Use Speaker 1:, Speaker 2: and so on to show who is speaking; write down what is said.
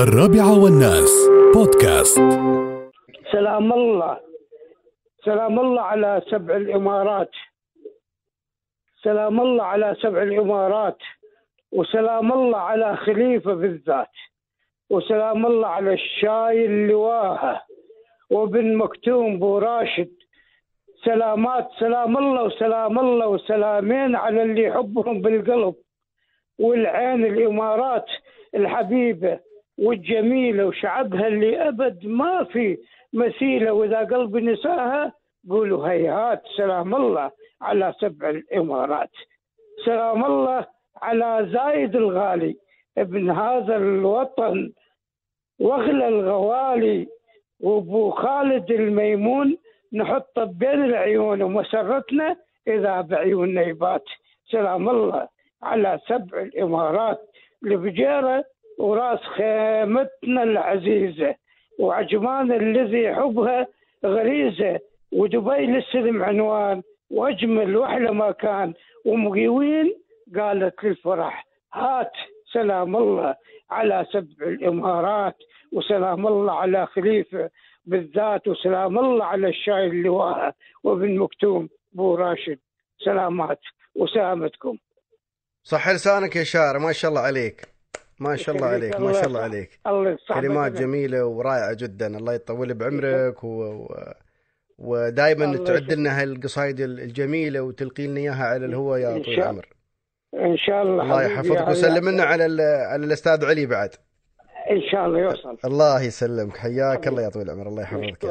Speaker 1: الرابعة والناس. بودكاست.
Speaker 2: سلام الله. سلام الله على سبع الإمارات. سلام الله على سبع الإمارات. وسلام الله على خليفة بالذات. وسلام الله على الشاي اللواها وابن مكتوم بو راشد. سلامات سلام الله وسلام الله وسلامين على اللي يحبهم بالقلب. والعين الإمارات الحبيبة. والجميلة وشعبها اللي أبد ما في مثيلة وإذا قلب نساها قولوا هيهات سلام الله على سبع الإمارات. سلام الله على زايد الغالي ابن هذا الوطن واغلى الغوالي وأبو خالد الميمون. نحطه بين العيون ومسرتنا إذا بعيوننا يبات سلام الله على سبع الإمارات. الفجيره وراس خيمتنا العزيزة وعجمان الذي يحبها غريزة ودبي للسلم عنوان وأجمل وأحلى مكان. ومقيوين قالت للفرح هات سلام الله على سبع الإمارات وسلام الله على خليفة بالذات وسلام الله على الشاي اللواء وابن مكتوم بو راشد. سلامات وسلامتكم.
Speaker 3: صح لسانك يا شاعر ما شاء الله عليك. ما شاء الله عليك ما شاء الله عليك.
Speaker 2: الله
Speaker 3: كلمات
Speaker 2: لك.
Speaker 3: جميلة ورائعة جدا. الله يطول بعمرك و... و... ودائما تعد لنا هالقصايد الجميلة وتلقي لنا إياها على الهواء يا طويل العمر.
Speaker 2: إن شاء الله
Speaker 3: الله يحفظك
Speaker 2: يا
Speaker 3: وسلم. لنا على ال... على الأستاذ علي بعد.
Speaker 2: إن شاء الله يوصل.
Speaker 3: الله يسلمك. حياك الله يا طويل العمر. الله يحفظك.